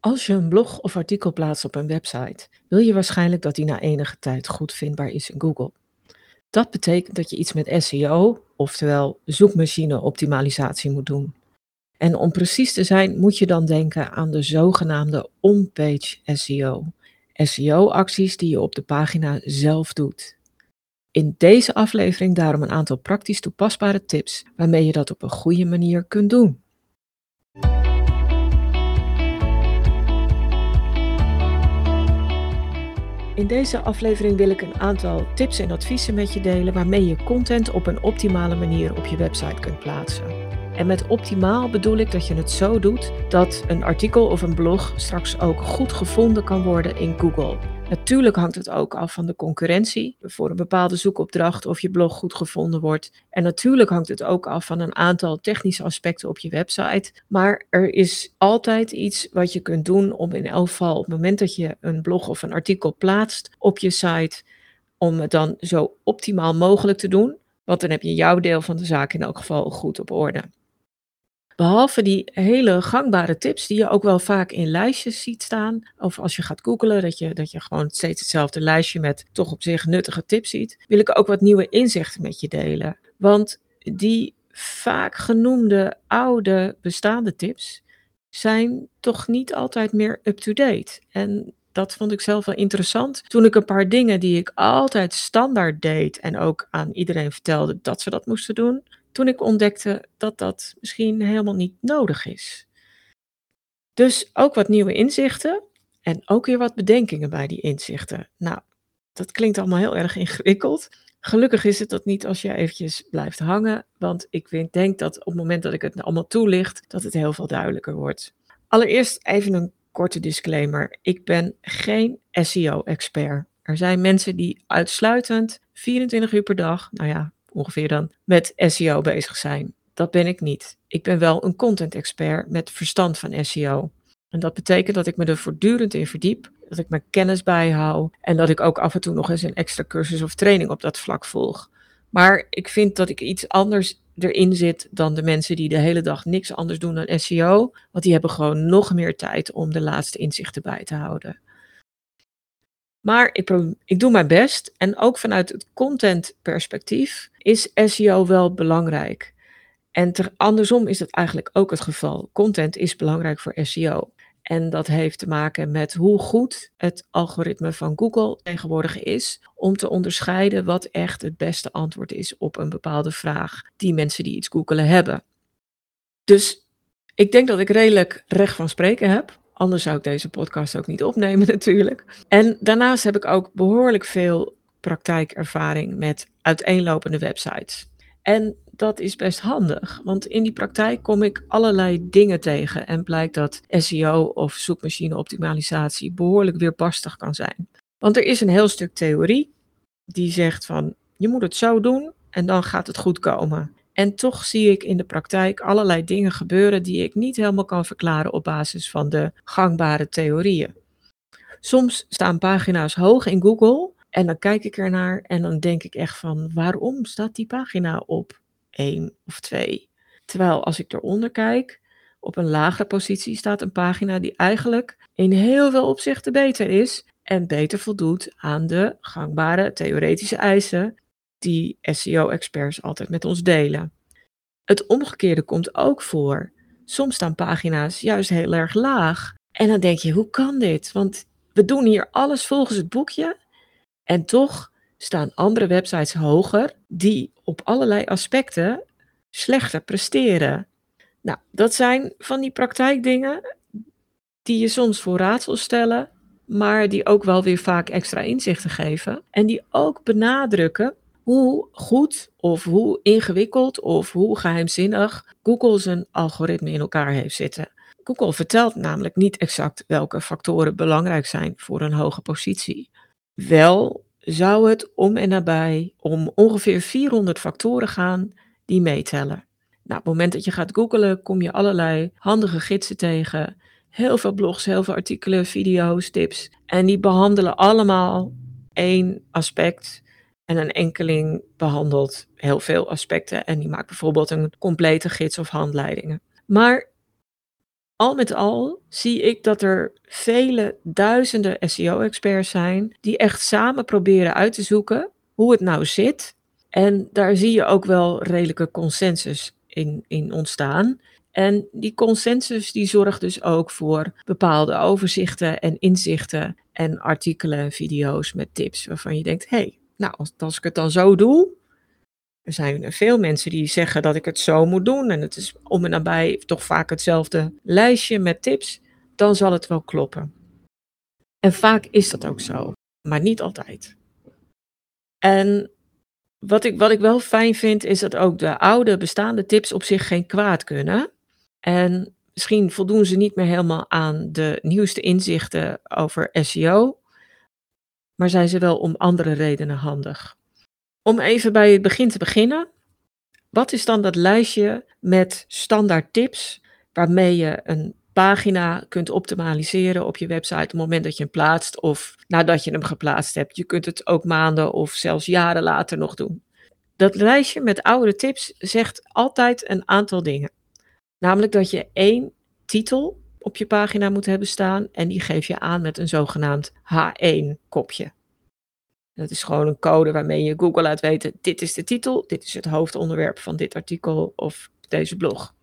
Als je een blog of artikel plaatst op een website, wil je waarschijnlijk dat die na enige tijd goed vindbaar is in Google. Dat betekent dat je iets met SEO, oftewel zoekmachine-optimalisatie, moet doen. En om precies te zijn, moet je dan denken aan de zogenaamde on-page SEO. SEO-acties die je op de pagina zelf doet. In deze aflevering daarom een aantal praktisch toepasbare tips waarmee je dat op een goede manier kunt doen. In deze aflevering wil ik een aantal tips en adviezen met je delen waarmee je content op een optimale manier op je website kunt plaatsen. En met optimaal bedoel ik dat je het zo doet dat een artikel of een blog straks ook goed gevonden kan worden in Google. Natuurlijk hangt het ook af van de concurrentie voor een bepaalde zoekopdracht of je blog goed gevonden wordt. En natuurlijk hangt het ook af van een aantal technische aspecten op je website. Maar er is altijd iets wat je kunt doen om in elk geval op het moment dat je een blog of een artikel plaatst op je site, om het dan zo optimaal mogelijk te doen. Want dan heb je jouw deel van de zaak in elk geval goed op orde. Behalve die hele gangbare tips die je ook wel vaak in lijstjes ziet staan. Of als je gaat googlen, dat je, dat je gewoon steeds hetzelfde lijstje met toch op zich nuttige tips ziet. Wil ik ook wat nieuwe inzichten met je delen. Want die vaak genoemde oude bestaande tips zijn toch niet altijd meer up-to-date. En dat vond ik zelf wel interessant. Toen ik een paar dingen die ik altijd standaard deed en ook aan iedereen vertelde dat ze dat moesten doen, toen ik ontdekte dat dat misschien helemaal niet nodig is. Dus ook wat nieuwe inzichten en ook weer wat bedenkingen bij die inzichten. Nou, dat klinkt allemaal heel erg ingewikkeld. Gelukkig is het dat niet als je eventjes blijft hangen, want ik denk dat op het moment dat ik het allemaal toelicht, dat het heel veel duidelijker wordt. Allereerst even een korte disclaimer. Ik ben geen SEO-expert. Er zijn mensen die uitsluitend 24 uur per dag, nou ja, ongeveer dan, met SEO bezig zijn. Dat ben ik niet. Ik ben wel een content expert met verstand van SEO. En dat betekent dat ik me er voortdurend in verdiep, dat ik mijn kennis bijhoud en dat ik ook af en toe nog eens een extra cursus of training op dat vlak volg. Maar ik vind dat ik iets anders erin zit dan de mensen die de hele dag niks anders doen dan SEO, want die hebben gewoon nog meer tijd om de laatste inzichten bij te houden. Maar ik, ik doe mijn best en ook vanuit het content perspectief is SEO wel belangrijk. En ter, andersom is dat eigenlijk ook het geval. Content is belangrijk voor SEO. En dat heeft te maken met hoe goed het algoritme van Google tegenwoordig is om te onderscheiden wat echt het beste antwoord is op een bepaalde vraag die mensen die iets googelen hebben. Dus ik denk dat ik redelijk recht van spreken heb. Anders zou ik deze podcast ook niet opnemen natuurlijk. En daarnaast heb ik ook behoorlijk veel praktijkervaring met uiteenlopende websites. En dat is best handig, want in die praktijk kom ik allerlei dingen tegen en blijkt dat SEO of zoekmachine optimalisatie behoorlijk weerbarstig kan zijn. Want er is een heel stuk theorie die zegt van je moet het zo doen en dan gaat het goed komen. En toch zie ik in de praktijk allerlei dingen gebeuren die ik niet helemaal kan verklaren op basis van de gangbare theorieën. Soms staan pagina's hoog in Google en dan kijk ik ernaar en dan denk ik echt van waarom staat die pagina op 1 of 2? Terwijl als ik eronder kijk, op een lagere positie staat een pagina die eigenlijk in heel veel opzichten beter is en beter voldoet aan de gangbare theoretische eisen die SEO-experts altijd met ons delen. Het omgekeerde komt ook voor. Soms staan pagina's juist heel erg laag. En dan denk je, hoe kan dit? Want we doen hier alles volgens het boekje. En toch staan andere websites hoger die op allerlei aspecten slechter presteren. Nou, dat zijn van die praktijkdingen die je soms voor raadsel stellen, maar die ook wel weer vaak extra inzichten geven. En die ook benadrukken hoe goed of hoe ingewikkeld of hoe geheimzinnig Google zijn algoritme in elkaar heeft zitten. Google vertelt namelijk niet exact welke factoren belangrijk zijn voor een hoge positie. Wel zou het om en nabij om ongeveer 400 factoren gaan die meetellen. Nou, op het moment dat je gaat googlen, kom je allerlei handige gidsen tegen. Heel veel blogs, heel veel artikelen, video's, tips. En die behandelen allemaal één aspect en een enkeling behandelt heel veel aspecten en die maakt bijvoorbeeld een complete gids of handleidingen. Maar al met al zie ik dat er vele duizenden SEO-experts zijn die echt samen proberen uit te zoeken hoe het nou zit. En daar zie je ook wel redelijke consensus in, in ontstaan. En die consensus die zorgt dus ook voor bepaalde overzichten en inzichten en artikelen en video's met tips waarvan je denkt, hé, hey, nou als, als ik het dan zo doe, er zijn veel mensen die zeggen dat ik het zo moet doen en het is om en nabij toch vaak hetzelfde lijstje met tips, dan zal het wel kloppen. En vaak is dat ook zo, maar niet altijd. En wat ik, wat ik wel fijn vind, is dat ook de oude bestaande tips op zich geen kwaad kunnen. En misschien voldoen ze niet meer helemaal aan de nieuwste inzichten over SEO, maar zijn ze wel om andere redenen handig. Om even bij het begin te beginnen. Wat is dan dat lijstje met standaard tips waarmee je een pagina kunt optimaliseren op je website op het moment dat je hem plaatst of nadat je hem geplaatst hebt. Je kunt het ook maanden of zelfs jaren later nog doen. Dat lijstje met oude tips zegt altijd een aantal dingen. Namelijk dat je één titel op je pagina moet hebben staan en die geef je aan met een zogenaamd H1-kopje. Dat is gewoon een code waarmee je Google laat weten: dit is de titel, dit is het hoofdonderwerp van dit artikel of deze blog.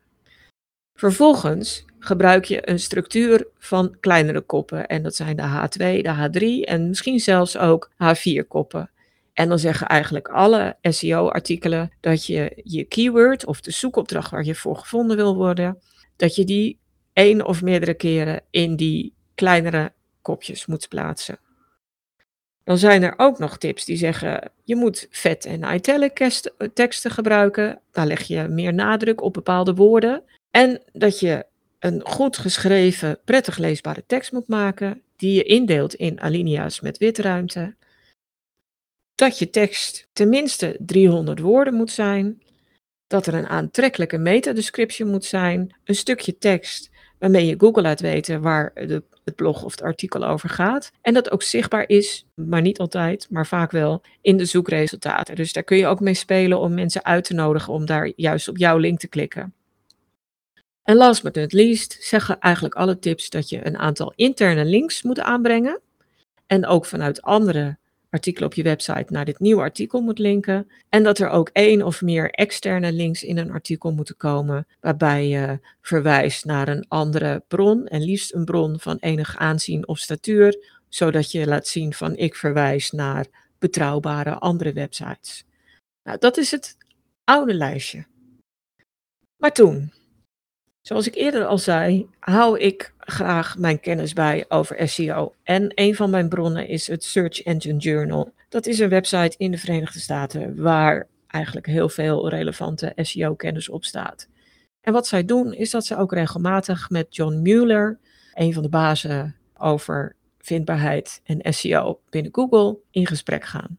Vervolgens gebruik je een structuur van kleinere koppen. En dat zijn de H2, de H3 en misschien zelfs ook H4 koppen. En dan zeggen eigenlijk alle SEO-artikelen dat je je keyword of de zoekopdracht waar je voor gevonden wil worden, dat je die één of meerdere keren in die kleinere kopjes moet plaatsen. Dan zijn er ook nog tips die zeggen je moet vet en italic teksten gebruiken. Daar leg je meer nadruk op bepaalde woorden. En dat je een goed geschreven, prettig leesbare tekst moet maken, die je indeelt in alinea's met witruimte. Dat je tekst tenminste 300 woorden moet zijn. Dat er een aantrekkelijke metadescription moet zijn. Een stukje tekst waarmee je Google laat weten waar de, het blog of het artikel over gaat. En dat ook zichtbaar is, maar niet altijd, maar vaak wel, in de zoekresultaten. Dus daar kun je ook mee spelen om mensen uit te nodigen om daar juist op jouw link te klikken. En last but not least zeggen eigenlijk alle tips dat je een aantal interne links moet aanbrengen. En ook vanuit andere artikelen op je website naar dit nieuwe artikel moet linken. En dat er ook één of meer externe links in een artikel moeten komen, waarbij je verwijst naar een andere bron en liefst een bron van enig aanzien of statuur, zodat je laat zien van ik verwijs naar betrouwbare andere websites. Nou, dat is het oude lijstje. Maar toen, Zoals ik eerder al zei, hou ik graag mijn kennis bij over SEO. En een van mijn bronnen is het Search Engine Journal. Dat is een website in de Verenigde Staten waar eigenlijk heel veel relevante SEO-kennis op staat. En wat zij doen, is dat ze ook regelmatig met John Mueller, een van de bazen over vindbaarheid en SEO binnen Google, in gesprek gaan.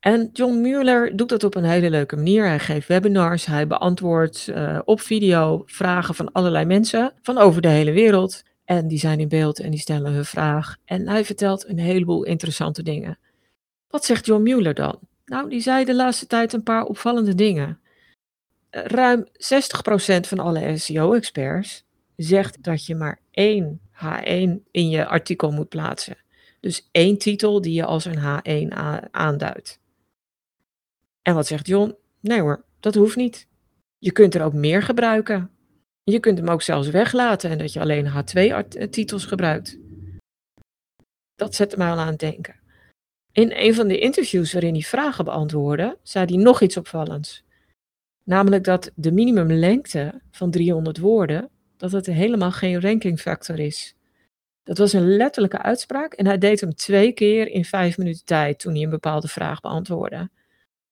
En John Mueller doet dat op een hele leuke manier. Hij geeft webinars, hij beantwoordt uh, op video vragen van allerlei mensen van over de hele wereld. En die zijn in beeld en die stellen hun vraag. En hij vertelt een heleboel interessante dingen. Wat zegt John Mueller dan? Nou, die zei de laatste tijd een paar opvallende dingen. Uh, ruim 60% van alle SEO-experts zegt dat je maar één H1 in je artikel moet plaatsen. Dus één titel die je als een H1 aanduidt. En wat zegt John? Nee hoor, dat hoeft niet. Je kunt er ook meer gebruiken. Je kunt hem ook zelfs weglaten en dat je alleen H2-titels gebruikt. Dat zette mij al aan het denken. In een van de interviews waarin hij vragen beantwoordde, zei hij nog iets opvallends. Namelijk dat de minimumlengte van 300 woorden, dat het helemaal geen rankingfactor is. Dat was een letterlijke uitspraak en hij deed hem twee keer in vijf minuten tijd toen hij een bepaalde vraag beantwoordde.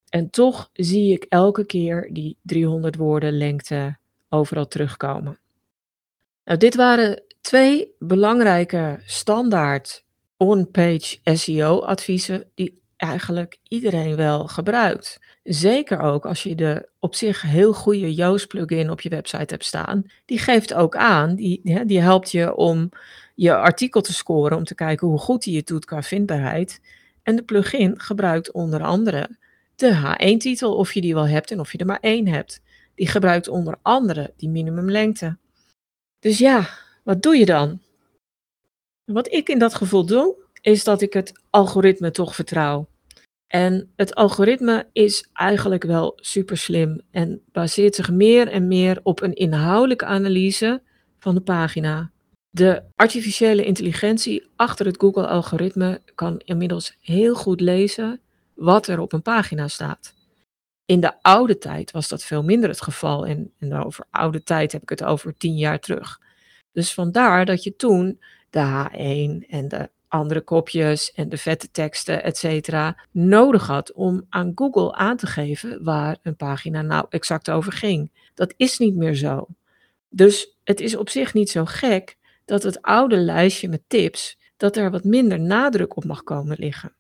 En toch zie ik elke keer die 300 woorden lengte overal terugkomen. Nou, dit waren twee belangrijke standaard on-page SEO adviezen die eigenlijk iedereen wel gebruikt. Zeker ook als je de op zich heel goede Yoast plugin op je website hebt staan. Die geeft ook aan, die, die helpt je om je artikel te scoren, om te kijken hoe goed die het doet qua vindbaarheid. En de plugin gebruikt onder andere de H1-titel, of je die wel hebt en of je er maar één hebt. Die gebruikt onder andere die minimumlengte. Dus ja, wat doe je dan? Wat ik in dat geval doe, is dat ik het algoritme toch vertrouw. En het algoritme is eigenlijk wel super slim en baseert zich meer en meer op een inhoudelijke analyse van de pagina. De artificiële intelligentie achter het Google-algoritme kan inmiddels heel goed lezen wat er op een pagina staat. In de oude tijd was dat veel minder het geval. En, en over oude tijd heb ik het over tien jaar terug. Dus vandaar dat je toen de H1 en de andere kopjes en de vette teksten, et cetera, nodig had om aan Google aan te geven waar een pagina nou exact over ging. Dat is niet meer zo. Dus het is op zich niet zo gek dat het oude lijstje met tips, dat er wat minder nadruk op mag komen liggen.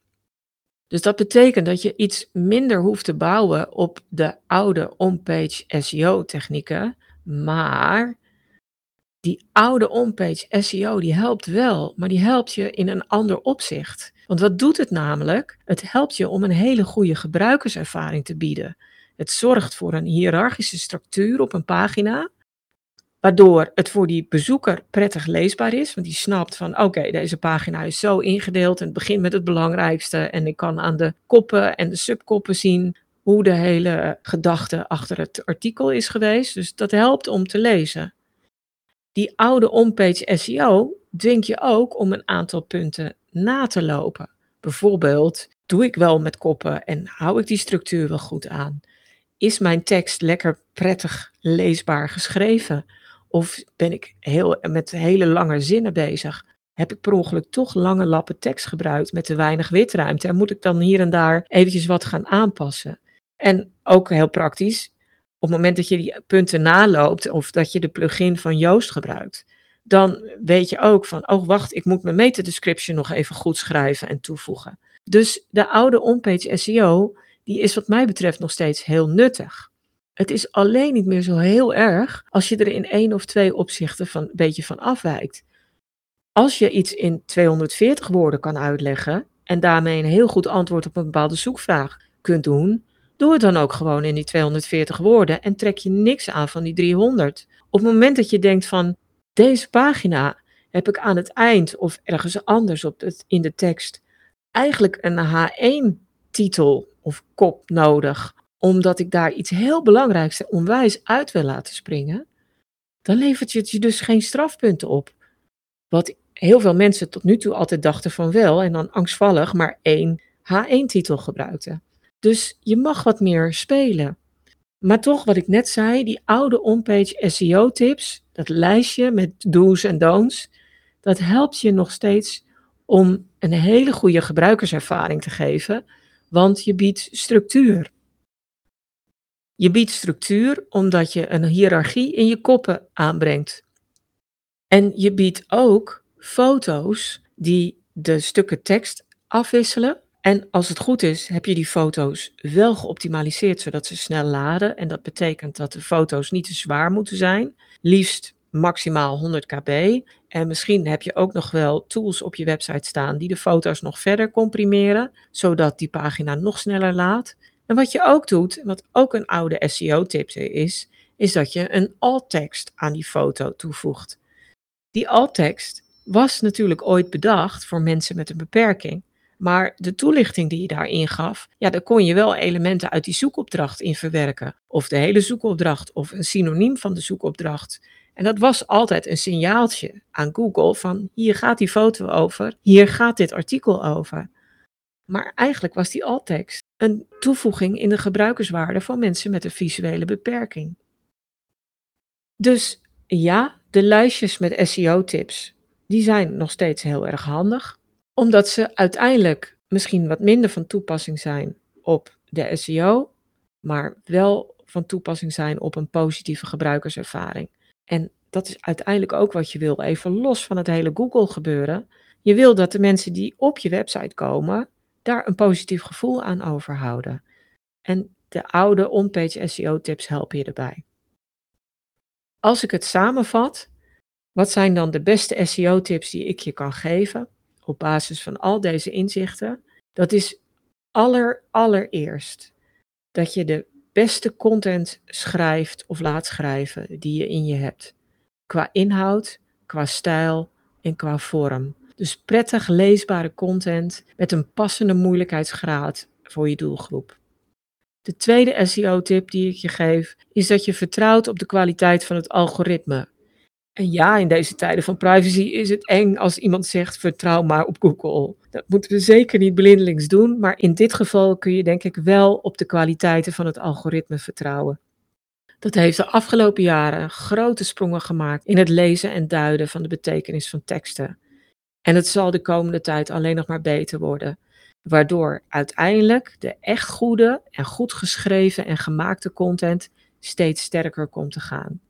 Dus dat betekent dat je iets minder hoeft te bouwen op de oude on-page SEO technieken, maar die oude on-page SEO die helpt wel, maar die helpt je in een ander opzicht. Want wat doet het namelijk? Het helpt je om een hele goede gebruikerservaring te bieden. Het zorgt voor een hiërarchische structuur op een pagina, waardoor het voor die bezoeker prettig leesbaar is, want die snapt van oké, deze pagina is zo ingedeeld en het begint met het belangrijkste en ik kan aan de koppen en de subkoppen zien hoe de hele gedachte achter het artikel is geweest. Dus dat helpt om te lezen. Die oude on-page SEO dwingt je ook om een aantal punten na te lopen. Bijvoorbeeld, doe ik wel met koppen en hou ik die structuur wel goed aan? Is mijn tekst lekker prettig leesbaar geschreven? Of ben ik heel, met hele lange zinnen bezig? Heb ik per ongeluk toch lange lappen tekst gebruikt met te weinig witruimte? En moet ik dan hier en daar eventjes wat gaan aanpassen? En ook heel praktisch, op het moment dat je die punten naloopt of dat je de plugin van Joost gebruikt, dan weet je ook van, oh wacht, ik moet mijn meta description nog even goed schrijven en toevoegen. Dus de oude onpage SEO, die is wat mij betreft nog steeds heel nuttig. Het is alleen niet meer zo heel erg als je er in één of twee opzichten van een beetje van afwijkt. Als je iets in 240 woorden kan uitleggen en daarmee een heel goed antwoord op een bepaalde zoekvraag kunt doen, doe het dan ook gewoon in die 240 woorden en trek je niks aan van die 300. Op het moment dat je denkt van deze pagina heb ik aan het eind of ergens anders op het, in de tekst eigenlijk een H1-titel of kop nodig omdat ik daar iets heel belangrijks onwijs uit wil laten springen, dan levert het je dus geen strafpunten op. Wat heel veel mensen tot nu toe altijd dachten van wel en dan angstvallig maar één H1-titel gebruikten. Dus je mag wat meer spelen. Maar toch, wat ik net zei, die oude onpage SEO-tips, dat lijstje met do's en don'ts, dat helpt je nog steeds om een hele goede gebruikerservaring te geven, want je biedt structuur. Je biedt structuur omdat je een hiërarchie in je koppen aanbrengt. En je biedt ook foto's die de stukken tekst afwisselen. En als het goed is, heb je die foto's wel geoptimaliseerd zodat ze snel laden. En dat betekent dat de foto's niet te zwaar moeten zijn. Liefst maximaal 100 kb. En misschien heb je ook nog wel tools op je website staan die de foto's nog verder comprimeren, zodat die pagina nog sneller laat. En wat je ook doet, wat ook een oude SEO-tip is, is dat je een alt-tekst aan die foto toevoegt. Die alt-tekst was natuurlijk ooit bedacht voor mensen met een beperking. Maar de toelichting die je daarin gaf, ja, daar kon je wel elementen uit die zoekopdracht in verwerken. Of de hele zoekopdracht of een synoniem van de zoekopdracht. En dat was altijd een signaaltje aan Google van hier gaat die foto over, hier gaat dit artikel over. Maar eigenlijk was die alt-tekst een toevoeging in de gebruikerswaarde van mensen met een visuele beperking. Dus ja, de lijstjes met SEO-tips, die zijn nog steeds heel erg handig, omdat ze uiteindelijk misschien wat minder van toepassing zijn op de SEO, maar wel van toepassing zijn op een positieve gebruikerservaring. En dat is uiteindelijk ook wat je wil, even los van het hele Google gebeuren. Je wil dat de mensen die op je website komen, daar een positief gevoel aan overhouden. En de oude on-page SEO tips helpen je erbij. Als ik het samenvat, wat zijn dan de beste SEO tips die ik je kan geven op basis van al deze inzichten? Dat is aller, allereerst dat je de beste content schrijft of laat schrijven die je in je hebt. qua inhoud, qua stijl en qua vorm. Dus prettig leesbare content met een passende moeilijkheidsgraad voor je doelgroep. De tweede SEO-tip die ik je geef is dat je vertrouwt op de kwaliteit van het algoritme. En ja, in deze tijden van privacy is het eng als iemand zegt vertrouw maar op Google. Dat moeten we zeker niet blindelings doen, maar in dit geval kun je denk ik wel op de kwaliteiten van het algoritme vertrouwen. Dat heeft de afgelopen jaren grote sprongen gemaakt in het lezen en duiden van de betekenis van teksten. En het zal de komende tijd alleen nog maar beter worden, waardoor uiteindelijk de echt goede en goed geschreven en gemaakte content steeds sterker komt te gaan.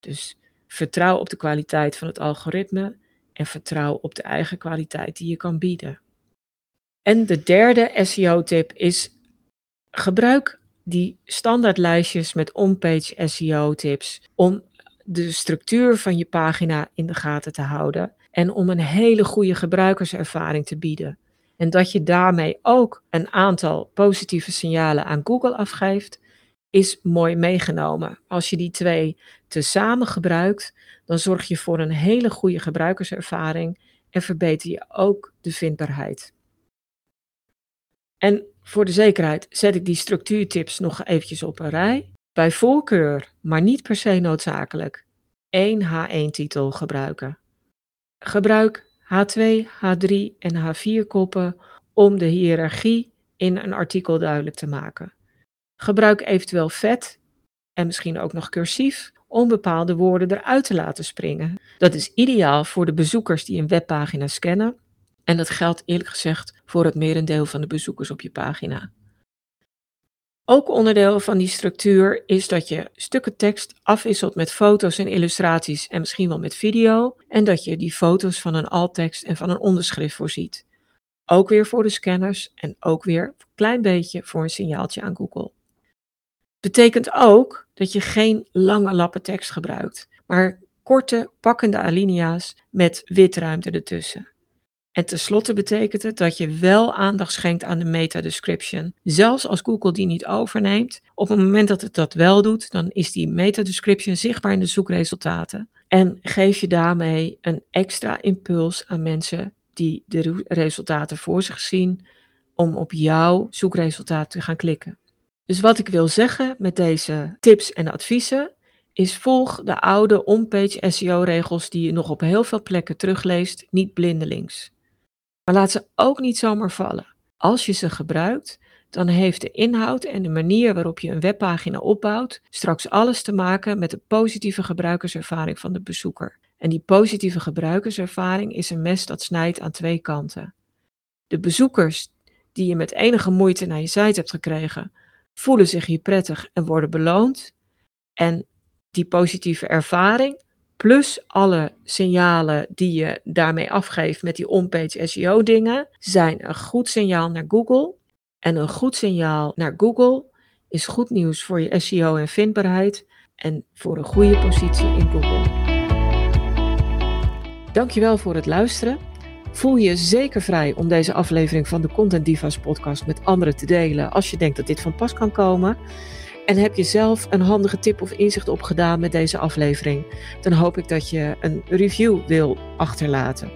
Dus vertrouw op de kwaliteit van het algoritme en vertrouw op de eigen kwaliteit die je kan bieden. En de derde SEO-tip is gebruik die standaardlijstjes met on-page SEO-tips om de structuur van je pagina in de gaten te houden en om een hele goede gebruikerservaring te bieden. En dat je daarmee ook een aantal positieve signalen aan Google afgeeft, is mooi meegenomen. Als je die twee tezamen gebruikt, dan zorg je voor een hele goede gebruikerservaring en verbeter je ook de vindbaarheid. En voor de zekerheid zet ik die structuurtips nog eventjes op een rij. Bij voorkeur, maar niet per se noodzakelijk, één H1-titel gebruiken. Gebruik H2, H3 en H4 koppen om de hiërarchie in een artikel duidelijk te maken. Gebruik eventueel vet en misschien ook nog cursief om bepaalde woorden eruit te laten springen. Dat is ideaal voor de bezoekers die een webpagina scannen en dat geldt eerlijk gezegd voor het merendeel van de bezoekers op je pagina. Ook onderdeel van die structuur is dat je stukken tekst afwisselt met foto's en illustraties en misschien wel met video. En dat je die foto's van een alttekst en van een onderschrift voorziet. Ook weer voor de scanners en ook weer een klein beetje voor een signaaltje aan Google. Betekent ook dat je geen lange lappen tekst gebruikt, maar korte pakkende alinea's met witruimte ertussen. En tenslotte betekent het dat je wel aandacht schenkt aan de meta-description. Zelfs als Google die niet overneemt, op het moment dat het dat wel doet, dan is die meta-description zichtbaar in de zoekresultaten. En geef je daarmee een extra impuls aan mensen die de resultaten voor zich zien, om op jouw zoekresultaat te gaan klikken. Dus wat ik wil zeggen met deze tips en adviezen, is volg de oude on-page SEO-regels die je nog op heel veel plekken terugleest, niet blindelings. Maar laat ze ook niet zomaar vallen. Als je ze gebruikt, dan heeft de inhoud en de manier waarop je een webpagina opbouwt straks alles te maken met de positieve gebruikerservaring van de bezoeker. En die positieve gebruikerservaring is een mes dat snijdt aan twee kanten. De bezoekers die je met enige moeite naar je site hebt gekregen, voelen zich hier prettig en worden beloond. En die positieve ervaring plus alle signalen die je daarmee afgeeft met die on-page SEO dingen, zijn een goed signaal naar Google. En een goed signaal naar Google is goed nieuws voor je SEO en vindbaarheid en voor een goede positie in Google. Dankjewel voor het luisteren. Voel je zeker vrij om deze aflevering van de Content Divas podcast met anderen te delen als je denkt dat dit van pas kan komen. En heb je zelf een handige tip of inzicht opgedaan met deze aflevering, dan hoop ik dat je een review wil achterlaten.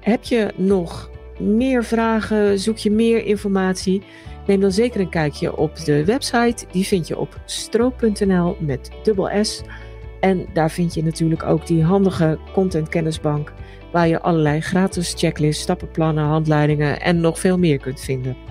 Heb je nog meer vragen? Zoek je meer informatie? Neem dan zeker een kijkje op de website. Die vind je op stroop.nl met dubbel S. En daar vind je natuurlijk ook die handige content kennisbank waar je allerlei gratis checklists, stappenplannen, handleidingen en nog veel meer kunt vinden.